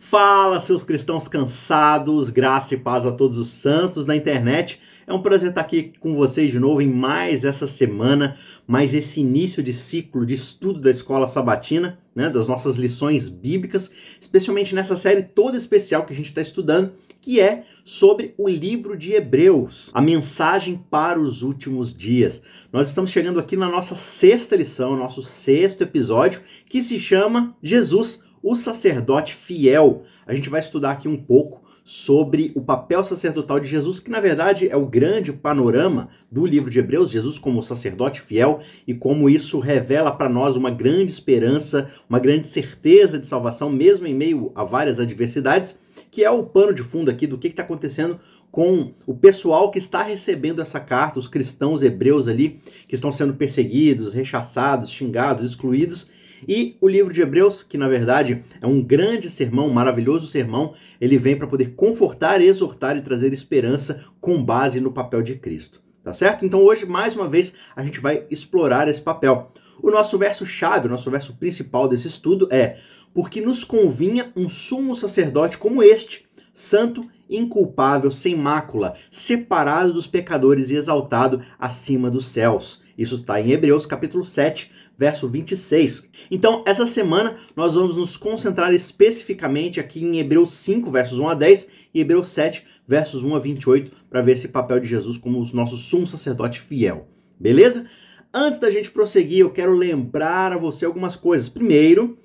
Fala, seus cristãos cansados, graça e paz a todos os santos na internet. É um prazer estar aqui com vocês de novo em mais essa semana, mais esse início de ciclo de estudo da escola sabatina, né, das nossas lições bíblicas, especialmente nessa série toda especial que a gente está estudando, que é sobre o livro de Hebreus, a mensagem para os últimos dias. Nós estamos chegando aqui na nossa sexta lição, nosso sexto episódio, que se chama Jesus o sacerdote fiel. A gente vai estudar aqui um pouco sobre o papel sacerdotal de Jesus, que na verdade é o grande panorama do livro de Hebreus, Jesus como sacerdote fiel e como isso revela para nós uma grande esperança, uma grande certeza de salvação, mesmo em meio a várias adversidades, que é o pano de fundo aqui do que está acontecendo com o pessoal que está recebendo essa carta, os cristãos hebreus ali, que estão sendo perseguidos, rechaçados, xingados, excluídos e o livro de Hebreus, que na verdade é um grande sermão, um maravilhoso sermão, ele vem para poder confortar, exortar e trazer esperança com base no papel de Cristo. Tá certo? Então hoje, mais uma vez, a gente vai explorar esse papel. O nosso verso-chave, o nosso verso principal desse estudo é: Porque nos convinha um sumo sacerdote como este, santo, inculpável, sem mácula, separado dos pecadores e exaltado acima dos céus. Isso está em Hebreus capítulo 7, verso 26. Então, essa semana nós vamos nos concentrar especificamente aqui em Hebreus 5, versos 1 a 10 e Hebreus 7, versos 1 a 28, para ver esse papel de Jesus como o nosso sumo sacerdote fiel. Beleza? Antes da gente prosseguir, eu quero lembrar a você algumas coisas. Primeiro,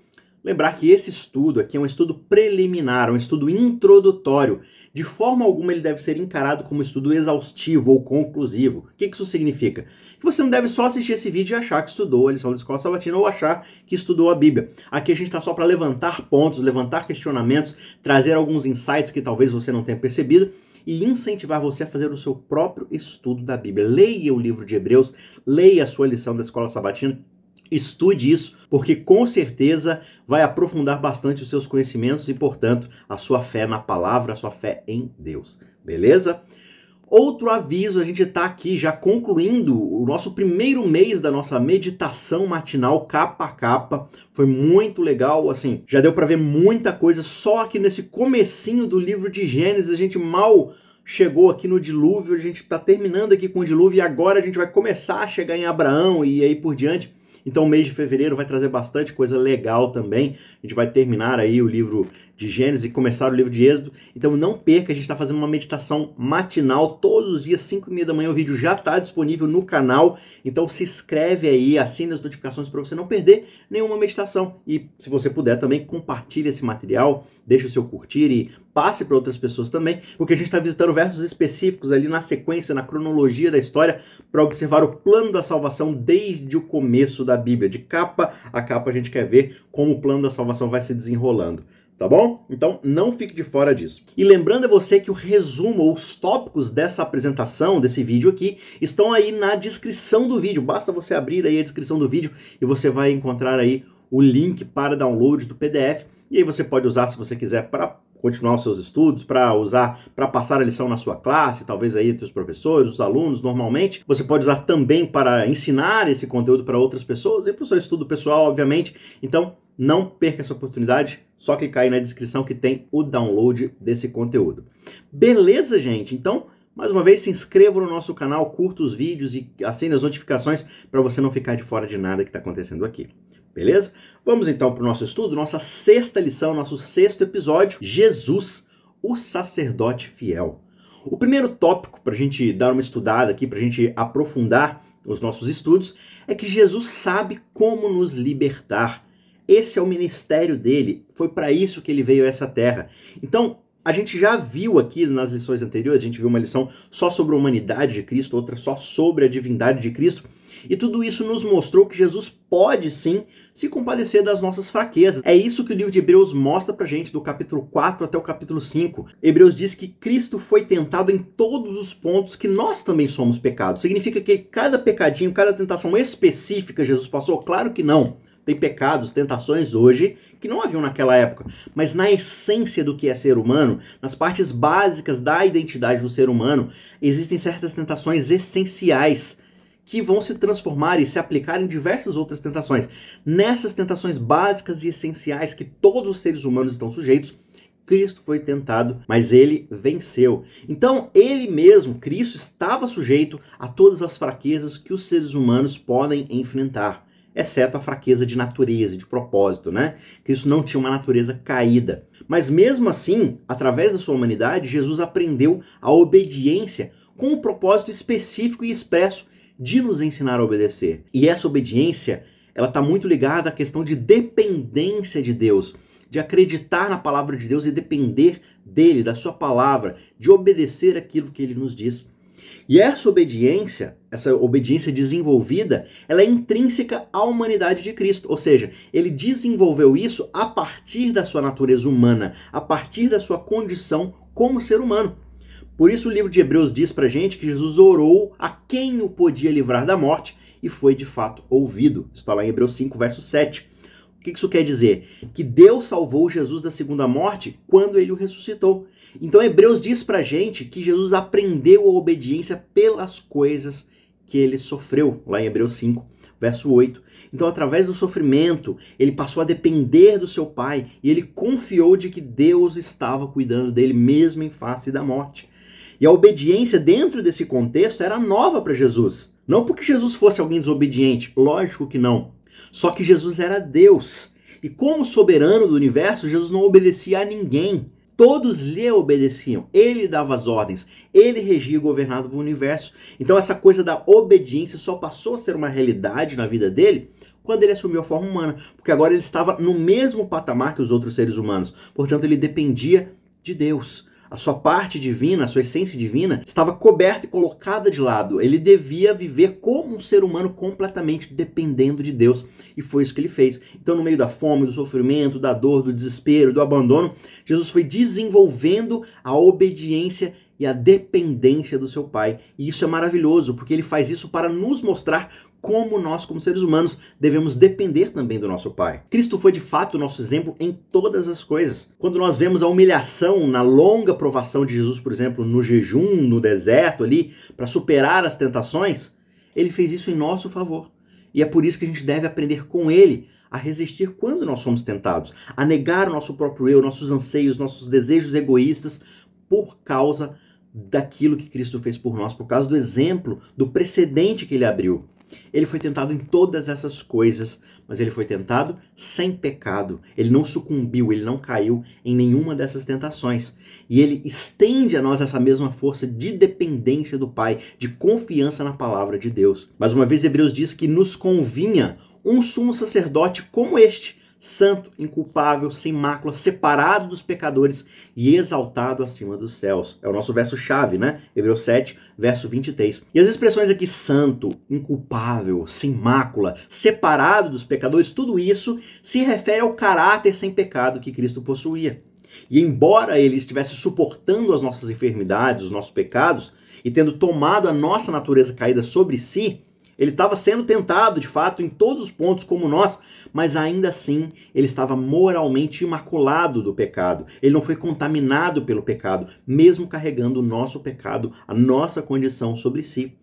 lembrar que esse estudo aqui é um estudo preliminar, um estudo introdutório. De forma alguma ele deve ser encarado como estudo exaustivo ou conclusivo. O que isso significa? Que você não deve só assistir esse vídeo e achar que estudou a lição da escola sabatina ou achar que estudou a Bíblia. Aqui a gente está só para levantar pontos, levantar questionamentos, trazer alguns insights que talvez você não tenha percebido e incentivar você a fazer o seu próprio estudo da Bíblia. Leia o livro de Hebreus, leia a sua lição da escola sabatina Estude isso, porque com certeza vai aprofundar bastante os seus conhecimentos e, portanto, a sua fé na palavra, a sua fé em Deus. Beleza? Outro aviso, a gente está aqui já concluindo o nosso primeiro mês da nossa meditação matinal capa a capa. Foi muito legal, assim, já deu para ver muita coisa só aqui nesse comecinho do livro de Gênesis, a gente mal chegou aqui no dilúvio, a gente está terminando aqui com o dilúvio e agora a gente vai começar a chegar em Abraão e aí por diante. Então o mês de fevereiro vai trazer bastante coisa legal também. A gente vai terminar aí o livro de Gênesis e começar o livro de Êxodo. Então não perca, a gente está fazendo uma meditação matinal todos os dias, 5 e meia da manhã. O vídeo já está disponível no canal. Então se inscreve aí, assine as notificações para você não perder nenhuma meditação. E se você puder também, compartilhe esse material, deixe o seu curtir e passe para outras pessoas também, porque a gente está visitando versos específicos ali na sequência, na cronologia da história, para observar o plano da salvação desde o começo da Bíblia. De capa a capa a gente quer ver como o plano da salvação vai se desenrolando tá bom? Então não fique de fora disso. E lembrando a você que o resumo ou os tópicos dessa apresentação, desse vídeo aqui, estão aí na descrição do vídeo. Basta você abrir aí a descrição do vídeo e você vai encontrar aí o link para download do PDF. E aí você pode usar se você quiser para continuar os seus estudos, para usar, para passar a lição na sua classe, talvez aí entre os professores, os alunos, normalmente. Você pode usar também para ensinar esse conteúdo para outras pessoas e para o seu estudo pessoal, obviamente. Então, não perca essa oportunidade, só clicar aí na descrição que tem o download desse conteúdo. Beleza, gente? Então, mais uma vez, se inscreva no nosso canal, curta os vídeos e assine as notificações para você não ficar de fora de nada que está acontecendo aqui. Beleza? Vamos então para o nosso estudo, nossa sexta lição, nosso sexto episódio: Jesus, o sacerdote fiel. O primeiro tópico para a gente dar uma estudada aqui, para a gente aprofundar os nossos estudos, é que Jesus sabe como nos libertar. Esse é o ministério dele, foi para isso que ele veio a essa terra. Então, a gente já viu aqui nas lições anteriores, a gente viu uma lição só sobre a humanidade de Cristo, outra só sobre a divindade de Cristo. E tudo isso nos mostrou que Jesus pode sim se compadecer das nossas fraquezas. É isso que o livro de Hebreus mostra pra gente, do capítulo 4 até o capítulo 5. Hebreus diz que Cristo foi tentado em todos os pontos que nós também somos pecados. Significa que cada pecadinho, cada tentação específica Jesus passou? Claro que não tem pecados, tentações hoje que não haviam naquela época. Mas na essência do que é ser humano, nas partes básicas da identidade do ser humano, existem certas tentações essenciais que vão se transformar e se aplicar em diversas outras tentações. Nessas tentações básicas e essenciais que todos os seres humanos estão sujeitos, Cristo foi tentado, mas ele venceu. Então, ele mesmo, Cristo, estava sujeito a todas as fraquezas que os seres humanos podem enfrentar, exceto a fraqueza de natureza, de propósito, né? Cristo não tinha uma natureza caída. Mas mesmo assim, através da sua humanidade, Jesus aprendeu a obediência com um propósito específico e expresso de nos ensinar a obedecer. E essa obediência, ela está muito ligada à questão de dependência de Deus de acreditar na palavra de Deus e depender dele, da sua palavra, de obedecer aquilo que ele nos diz. E essa obediência, essa obediência desenvolvida, ela é intrínseca à humanidade de Cristo, ou seja, ele desenvolveu isso a partir da sua natureza humana, a partir da sua condição como ser humano. Por isso o livro de Hebreus diz pra gente que Jesus orou a quem o podia livrar da morte e foi de fato ouvido. Está lá em Hebreus 5, verso 7. O que isso quer dizer? Que Deus salvou Jesus da segunda morte quando ele o ressuscitou. Então Hebreus diz pra gente que Jesus aprendeu a obediência pelas coisas que ele sofreu, lá em Hebreus 5, verso 8. Então, através do sofrimento, ele passou a depender do seu Pai e ele confiou de que Deus estava cuidando dele mesmo em face da morte. E a obediência dentro desse contexto era nova para Jesus. Não porque Jesus fosse alguém desobediente, lógico que não. Só que Jesus era Deus. E como soberano do universo, Jesus não obedecia a ninguém. Todos lhe obedeciam. Ele dava as ordens. Ele regia e governava o universo. Então essa coisa da obediência só passou a ser uma realidade na vida dele quando ele assumiu a forma humana, porque agora ele estava no mesmo patamar que os outros seres humanos. Portanto, ele dependia de Deus a sua parte divina, a sua essência divina, estava coberta e colocada de lado. Ele devia viver como um ser humano completamente dependendo de Deus. E foi isso que ele fez. Então, no meio da fome, do sofrimento, da dor, do desespero, do abandono, Jesus foi desenvolvendo a obediência e a dependência do seu Pai. E isso é maravilhoso, porque ele faz isso para nos mostrar como nós, como seres humanos, devemos depender também do nosso Pai. Cristo foi de fato o nosso exemplo em todas as coisas. Quando nós vemos a humilhação na longa provação de Jesus, por exemplo, no jejum, no deserto ali, para superar as tentações, ele fez isso em nosso favor. E é por isso que a gente deve aprender com ele a resistir quando nós somos tentados, a negar o nosso próprio eu, nossos anseios, nossos desejos egoístas por causa daquilo que Cristo fez por nós, por causa do exemplo, do precedente que ele abriu. Ele foi tentado em todas essas coisas, mas ele foi tentado sem pecado. Ele não sucumbiu, ele não caiu em nenhuma dessas tentações. E ele estende a nós essa mesma força de dependência do Pai, de confiança na palavra de Deus. Mais uma vez, Hebreus diz que nos convinha um sumo sacerdote como este, santo, inculpável, sem mácula, separado dos pecadores e exaltado acima dos céus. É o nosso verso chave, né? Hebreus 7, verso 23. E as expressões aqui santo, inculpável, sem mácula, separado dos pecadores, tudo isso se refere ao caráter sem pecado que Cristo possuía. E embora ele estivesse suportando as nossas enfermidades, os nossos pecados, e tendo tomado a nossa natureza caída sobre si, ele estava sendo tentado, de fato, em todos os pontos, como nós, mas ainda assim ele estava moralmente imaculado do pecado. Ele não foi contaminado pelo pecado, mesmo carregando o nosso pecado, a nossa condição sobre si.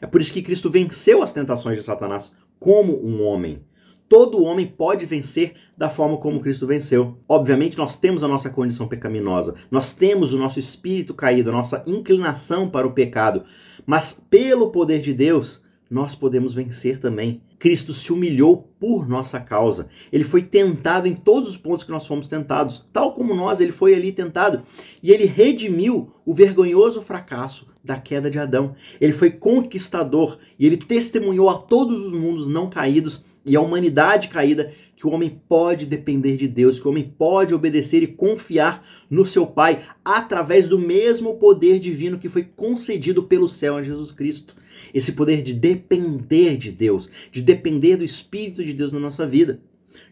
É por isso que Cristo venceu as tentações de Satanás como um homem. Todo homem pode vencer da forma como Cristo venceu. Obviamente, nós temos a nossa condição pecaminosa, nós temos o nosso espírito caído, a nossa inclinação para o pecado, mas pelo poder de Deus, nós podemos vencer também. Cristo se humilhou por nossa causa. Ele foi tentado em todos os pontos que nós fomos tentados, tal como nós, ele foi ali tentado. E ele redimiu o vergonhoso fracasso da queda de Adão. Ele foi conquistador e ele testemunhou a todos os mundos não caídos e a humanidade caída que o homem pode depender de Deus, que o homem pode obedecer e confiar no seu Pai através do mesmo poder divino que foi concedido pelo céu a Jesus Cristo. Esse poder de depender de Deus, de depender do Espírito de Deus na nossa vida.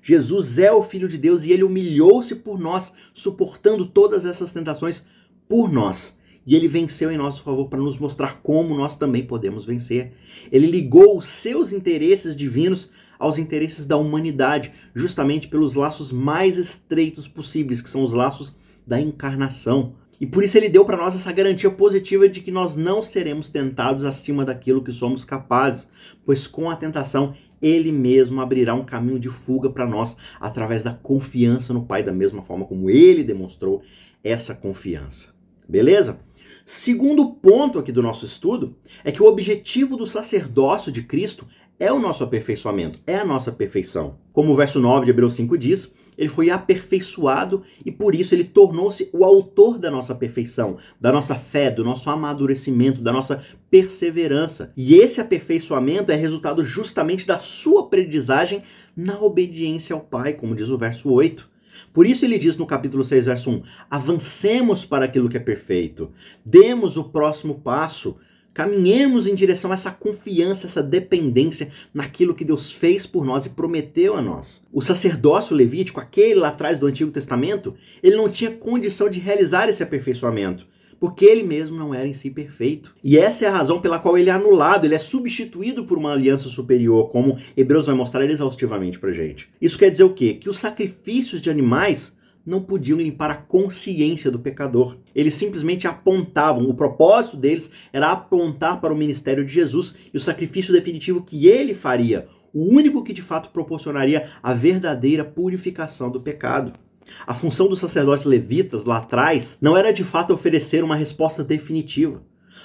Jesus é o Filho de Deus e ele humilhou-se por nós, suportando todas essas tentações por nós. E ele venceu em nosso favor para nos mostrar como nós também podemos vencer. Ele ligou os seus interesses divinos aos interesses da humanidade, justamente pelos laços mais estreitos possíveis, que são os laços da encarnação. E por isso ele deu para nós essa garantia positiva de que nós não seremos tentados acima daquilo que somos capazes, pois com a tentação ele mesmo abrirá um caminho de fuga para nós através da confiança no Pai, da mesma forma como ele demonstrou essa confiança. Beleza? Segundo ponto aqui do nosso estudo é que o objetivo do sacerdócio de Cristo é o nosso aperfeiçoamento, é a nossa perfeição. Como o verso 9 de Hebreus 5 diz, ele foi aperfeiçoado e por isso ele tornou-se o autor da nossa perfeição, da nossa fé, do nosso amadurecimento, da nossa perseverança. E esse aperfeiçoamento é resultado justamente da sua aprendizagem na obediência ao Pai, como diz o verso 8. Por isso ele diz no capítulo 6, verso 1: avancemos para aquilo que é perfeito, demos o próximo passo, Caminhemos em direção a essa confiança, essa dependência naquilo que Deus fez por nós e prometeu a nós. O sacerdócio levítico, aquele lá atrás do Antigo Testamento, ele não tinha condição de realizar esse aperfeiçoamento porque ele mesmo não era em si perfeito. E essa é a razão pela qual ele é anulado, ele é substituído por uma aliança superior, como Hebreus vai mostrar exaustivamente pra gente. Isso quer dizer o quê? Que os sacrifícios de animais não podiam limpar a consciência do pecador. Eles simplesmente apontavam, o propósito deles era apontar para o ministério de Jesus e o sacrifício definitivo que ele faria, o único que de fato proporcionaria a verdadeira purificação do pecado. A função dos sacerdotes levitas lá atrás não era de fato oferecer uma resposta definitiva.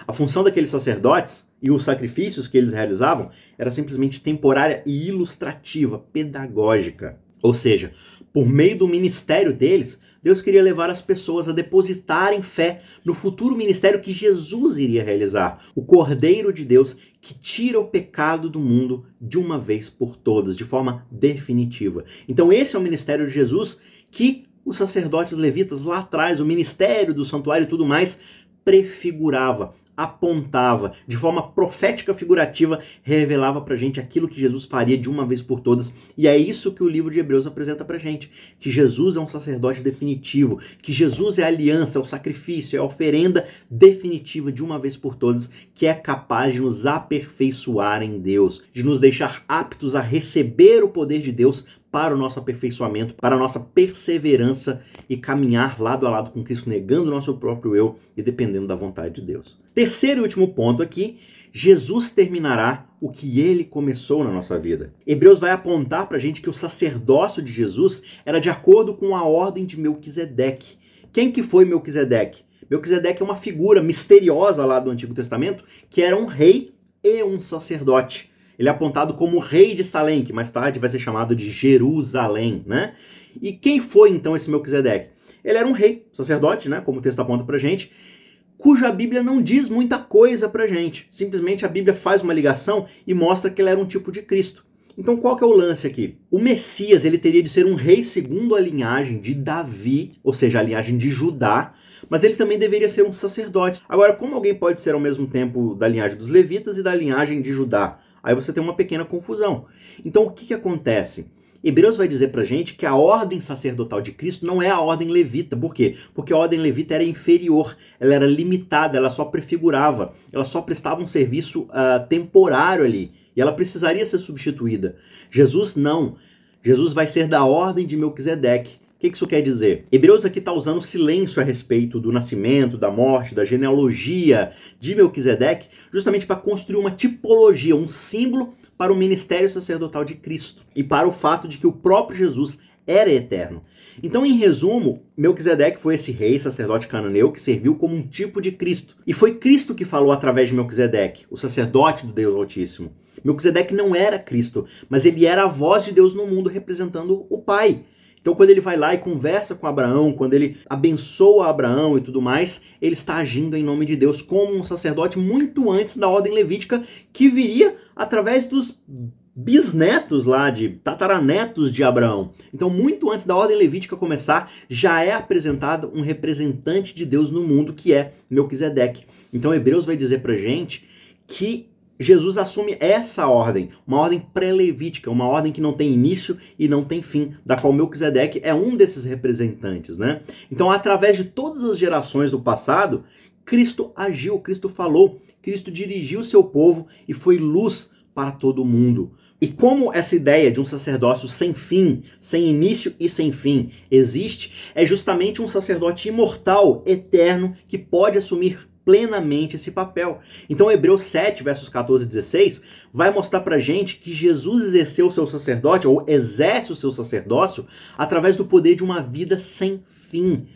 A função daqueles sacerdotes e os sacrifícios que eles realizavam era simplesmente temporária e ilustrativa, pedagógica. Ou seja, por meio do ministério deles, Deus queria levar as pessoas a depositarem fé no futuro ministério que Jesus iria realizar, o Cordeiro de Deus que tira o pecado do mundo de uma vez por todas, de forma definitiva. Então, esse é o ministério de Jesus que os sacerdotes levitas lá atrás, o ministério do santuário e tudo mais, prefigurava, apontava, de forma profética figurativa, revelava pra gente aquilo que Jesus faria de uma vez por todas. E é isso que o livro de Hebreus apresenta pra gente, que Jesus é um sacerdote definitivo, que Jesus é a aliança, é o sacrifício, é a oferenda definitiva de uma vez por todas, que é capaz de nos aperfeiçoar em Deus, de nos deixar aptos a receber o poder de Deus para o nosso aperfeiçoamento, para a nossa perseverança e caminhar lado a lado com Cristo, negando o nosso próprio eu e dependendo da vontade de Deus. Terceiro e último ponto aqui, Jesus terminará o que ele começou na nossa vida. Hebreus vai apontar para a gente que o sacerdócio de Jesus era de acordo com a ordem de Melquisedeque. Quem que foi Melquisedeque? Melquisedeque é uma figura misteriosa lá do Antigo Testamento que era um rei e um sacerdote. Ele é apontado como rei de Salém, que mais tarde vai ser chamado de Jerusalém, né? E quem foi então esse Melquisedeque? Ele era um rei, sacerdote, né, como o texto aponta pra gente, cuja Bíblia não diz muita coisa pra gente. Simplesmente a Bíblia faz uma ligação e mostra que ele era um tipo de Cristo. Então qual que é o lance aqui? O Messias, ele teria de ser um rei segundo a linhagem de Davi, ou seja, a linhagem de Judá, mas ele também deveria ser um sacerdote. Agora, como alguém pode ser ao mesmo tempo da linhagem dos levitas e da linhagem de Judá? Aí você tem uma pequena confusão. Então o que, que acontece? Hebreus vai dizer pra gente que a ordem sacerdotal de Cristo não é a ordem levita. Por quê? Porque a ordem levita era inferior, ela era limitada, ela só prefigurava, ela só prestava um serviço uh, temporário ali. E ela precisaria ser substituída. Jesus não. Jesus vai ser da ordem de Melquisedeque que, que isso quer dizer? Hebreus aqui está usando silêncio a respeito do nascimento, da morte, da genealogia de Melquisedeque, justamente para construir uma tipologia, um símbolo para o ministério sacerdotal de Cristo e para o fato de que o próprio Jesus era eterno. Então, em resumo, Melquisedeque foi esse rei sacerdote cananeu que serviu como um tipo de Cristo. E foi Cristo que falou através de Melquisedeque, o sacerdote do Deus Altíssimo. Melquisedeque não era Cristo, mas ele era a voz de Deus no mundo representando o Pai. Então, quando ele vai lá e conversa com Abraão, quando ele abençoa Abraão e tudo mais, ele está agindo em nome de Deus como um sacerdote muito antes da ordem levítica que viria através dos bisnetos lá de tataranetos de Abraão. Então, muito antes da ordem levítica começar, já é apresentado um representante de Deus no mundo que é Melquisedeque. Então, Hebreus vai dizer pra gente que Jesus assume essa ordem, uma ordem pré-levítica, uma ordem que não tem início e não tem fim, da qual Melquisedeque é um desses representantes, né? Então, através de todas as gerações do passado, Cristo agiu, Cristo falou, Cristo dirigiu seu povo e foi luz para todo mundo. E como essa ideia de um sacerdócio sem fim, sem início e sem fim existe, é justamente um sacerdote imortal, eterno, que pode assumir plenamente esse papel. Então, Hebreus 7, versos 14 e 16, vai mostrar pra gente que Jesus exerceu o seu sacerdote, ou exerce o seu sacerdócio, através do poder de uma vida sem fim.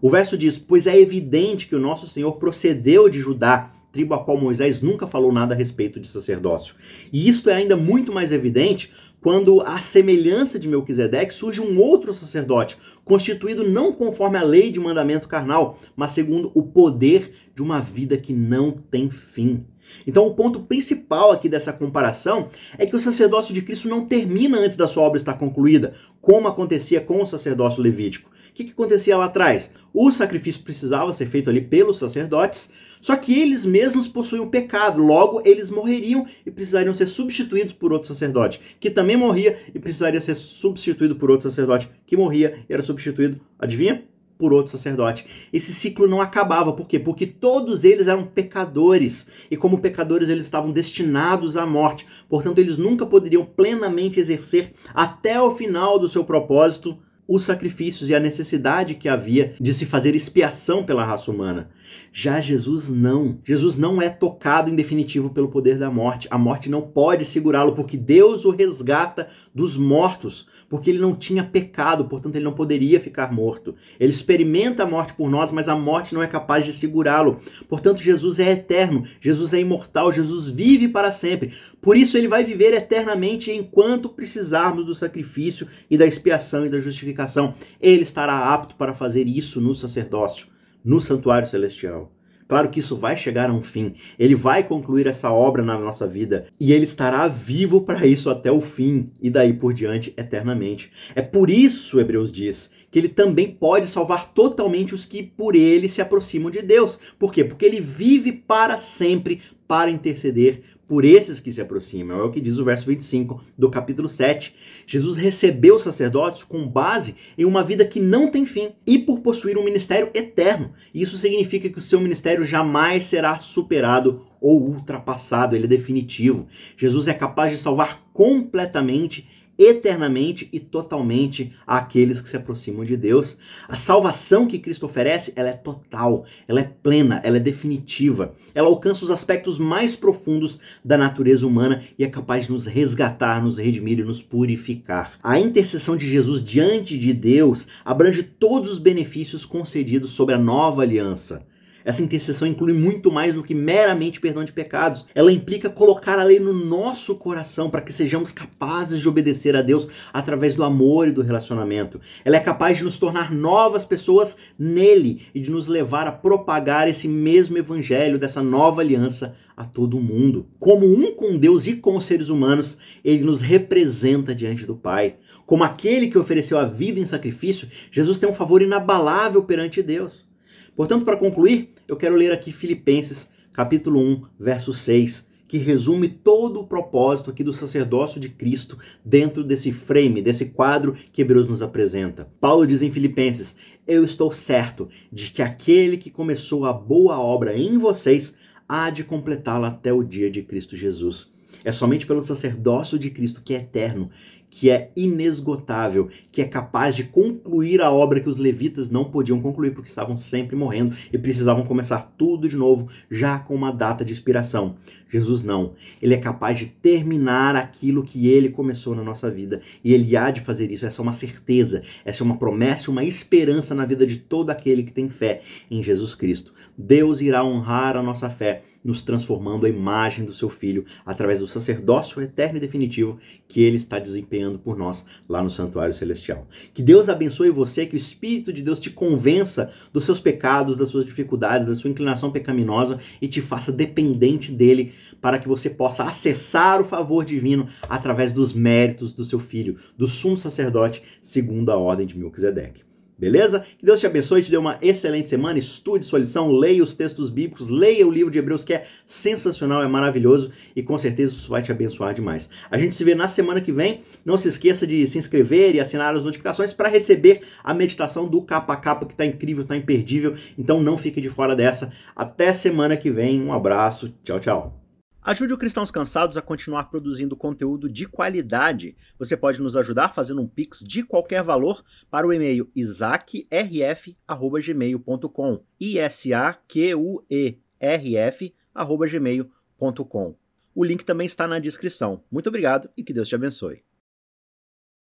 O verso diz: Pois é evidente que o nosso Senhor procedeu de Judá tribo a qual Moisés nunca falou nada a respeito de sacerdócio. E isto é ainda muito mais evidente quando, à semelhança de Melquisedeque, surge um outro sacerdote, constituído não conforme a lei de mandamento carnal, mas segundo o poder de uma vida que não tem fim. Então, o ponto principal aqui dessa comparação é que o sacerdócio de Cristo não termina antes da sua obra estar concluída, como acontecia com o sacerdócio levítico. O que, que acontecia lá atrás? O sacrifício precisava ser feito ali pelos sacerdotes, só que eles mesmos possuíam pecado, logo eles morreriam e precisariam ser substituídos por outro sacerdote, que também morria e precisaria ser substituído por outro sacerdote, que morria e era substituído, adivinha? Por outro sacerdote. Esse ciclo não acabava, por quê? Porque todos eles eram pecadores, e como pecadores eles estavam destinados à morte, portanto eles nunca poderiam plenamente exercer até o final do seu propósito os sacrifícios e a necessidade que havia de se fazer expiação pela raça humana. Já Jesus não. Jesus não é tocado em definitivo pelo poder da morte. A morte não pode segurá-lo, porque Deus o resgata dos mortos, porque ele não tinha pecado, portanto ele não poderia ficar morto. Ele experimenta a morte por nós, mas a morte não é capaz de segurá-lo. Portanto, Jesus é eterno, Jesus é imortal, Jesus vive para sempre. Por isso ele vai viver eternamente enquanto precisarmos do sacrifício e da expiação e da justificação. Ele estará apto para fazer isso no sacerdócio no santuário celestial. Claro que isso vai chegar a um fim. Ele vai concluir essa obra na nossa vida e ele estará vivo para isso até o fim e daí por diante eternamente. É por isso, Hebreus diz, que ele também pode salvar totalmente os que por ele se aproximam de Deus. Por quê? Porque ele vive para sempre para interceder por esses que se aproximam. É o que diz o verso 25 do capítulo 7. Jesus recebeu os sacerdotes com base em uma vida que não tem fim e por possuir um ministério eterno. Isso significa que o seu ministério jamais será superado ou ultrapassado, ele é definitivo. Jesus é capaz de salvar completamente eternamente e totalmente àqueles que se aproximam de Deus. A salvação que Cristo oferece, ela é total, ela é plena, ela é definitiva. Ela alcança os aspectos mais profundos da natureza humana e é capaz de nos resgatar, nos redimir e nos purificar. A intercessão de Jesus diante de Deus abrange todos os benefícios concedidos sobre a nova aliança. Essa intercessão inclui muito mais do que meramente perdão de pecados. Ela implica colocar a lei no nosso coração para que sejamos capazes de obedecer a Deus através do amor e do relacionamento. Ela é capaz de nos tornar novas pessoas nele e de nos levar a propagar esse mesmo evangelho dessa nova aliança a todo mundo. Como um com Deus e com os seres humanos, ele nos representa diante do Pai. Como aquele que ofereceu a vida em sacrifício, Jesus tem um favor inabalável perante Deus. Portanto, para concluir, eu quero ler aqui Filipenses, capítulo 1, verso 6, que resume todo o propósito aqui do sacerdócio de Cristo dentro desse frame, desse quadro que Hebreus nos apresenta. Paulo diz em Filipenses: Eu estou certo de que aquele que começou a boa obra em vocês há de completá-la até o dia de Cristo Jesus. É somente pelo sacerdócio de Cristo que é eterno que é inesgotável, que é capaz de concluir a obra que os levitas não podiam concluir porque estavam sempre morrendo e precisavam começar tudo de novo, já com uma data de expiração. Jesus não. Ele é capaz de terminar aquilo que ele começou na nossa vida e ele há de fazer isso. Essa é uma certeza, essa é uma promessa, uma esperança na vida de todo aquele que tem fé em Jesus Cristo. Deus irá honrar a nossa fé nos transformando a imagem do seu filho através do sacerdócio eterno e definitivo que ele está desempenhando por nós lá no santuário celestial. Que Deus abençoe você, que o Espírito de Deus te convença dos seus pecados, das suas dificuldades, da sua inclinação pecaminosa e te faça dependente dele para que você possa acessar o favor divino através dos méritos do seu filho, do sumo sacerdote, segundo a ordem de Melquisedeque. Beleza? Que Deus te abençoe te dê uma excelente semana. Estude sua lição, leia os textos bíblicos, leia o livro de Hebreus, que é sensacional, é maravilhoso e com certeza isso vai te abençoar demais. A gente se vê na semana que vem. Não se esqueça de se inscrever e assinar as notificações para receber a meditação do capa a capa, que está incrível, está imperdível. Então não fique de fora dessa. Até semana que vem. Um abraço. Tchau, tchau. Ajude o Cristãos Cansados a continuar produzindo conteúdo de qualidade. Você pode nos ajudar fazendo um pix de qualquer valor para o e-mail isaacrf@gmail.com. I S A Q U E R. O link também está na descrição. Muito obrigado e que Deus te abençoe.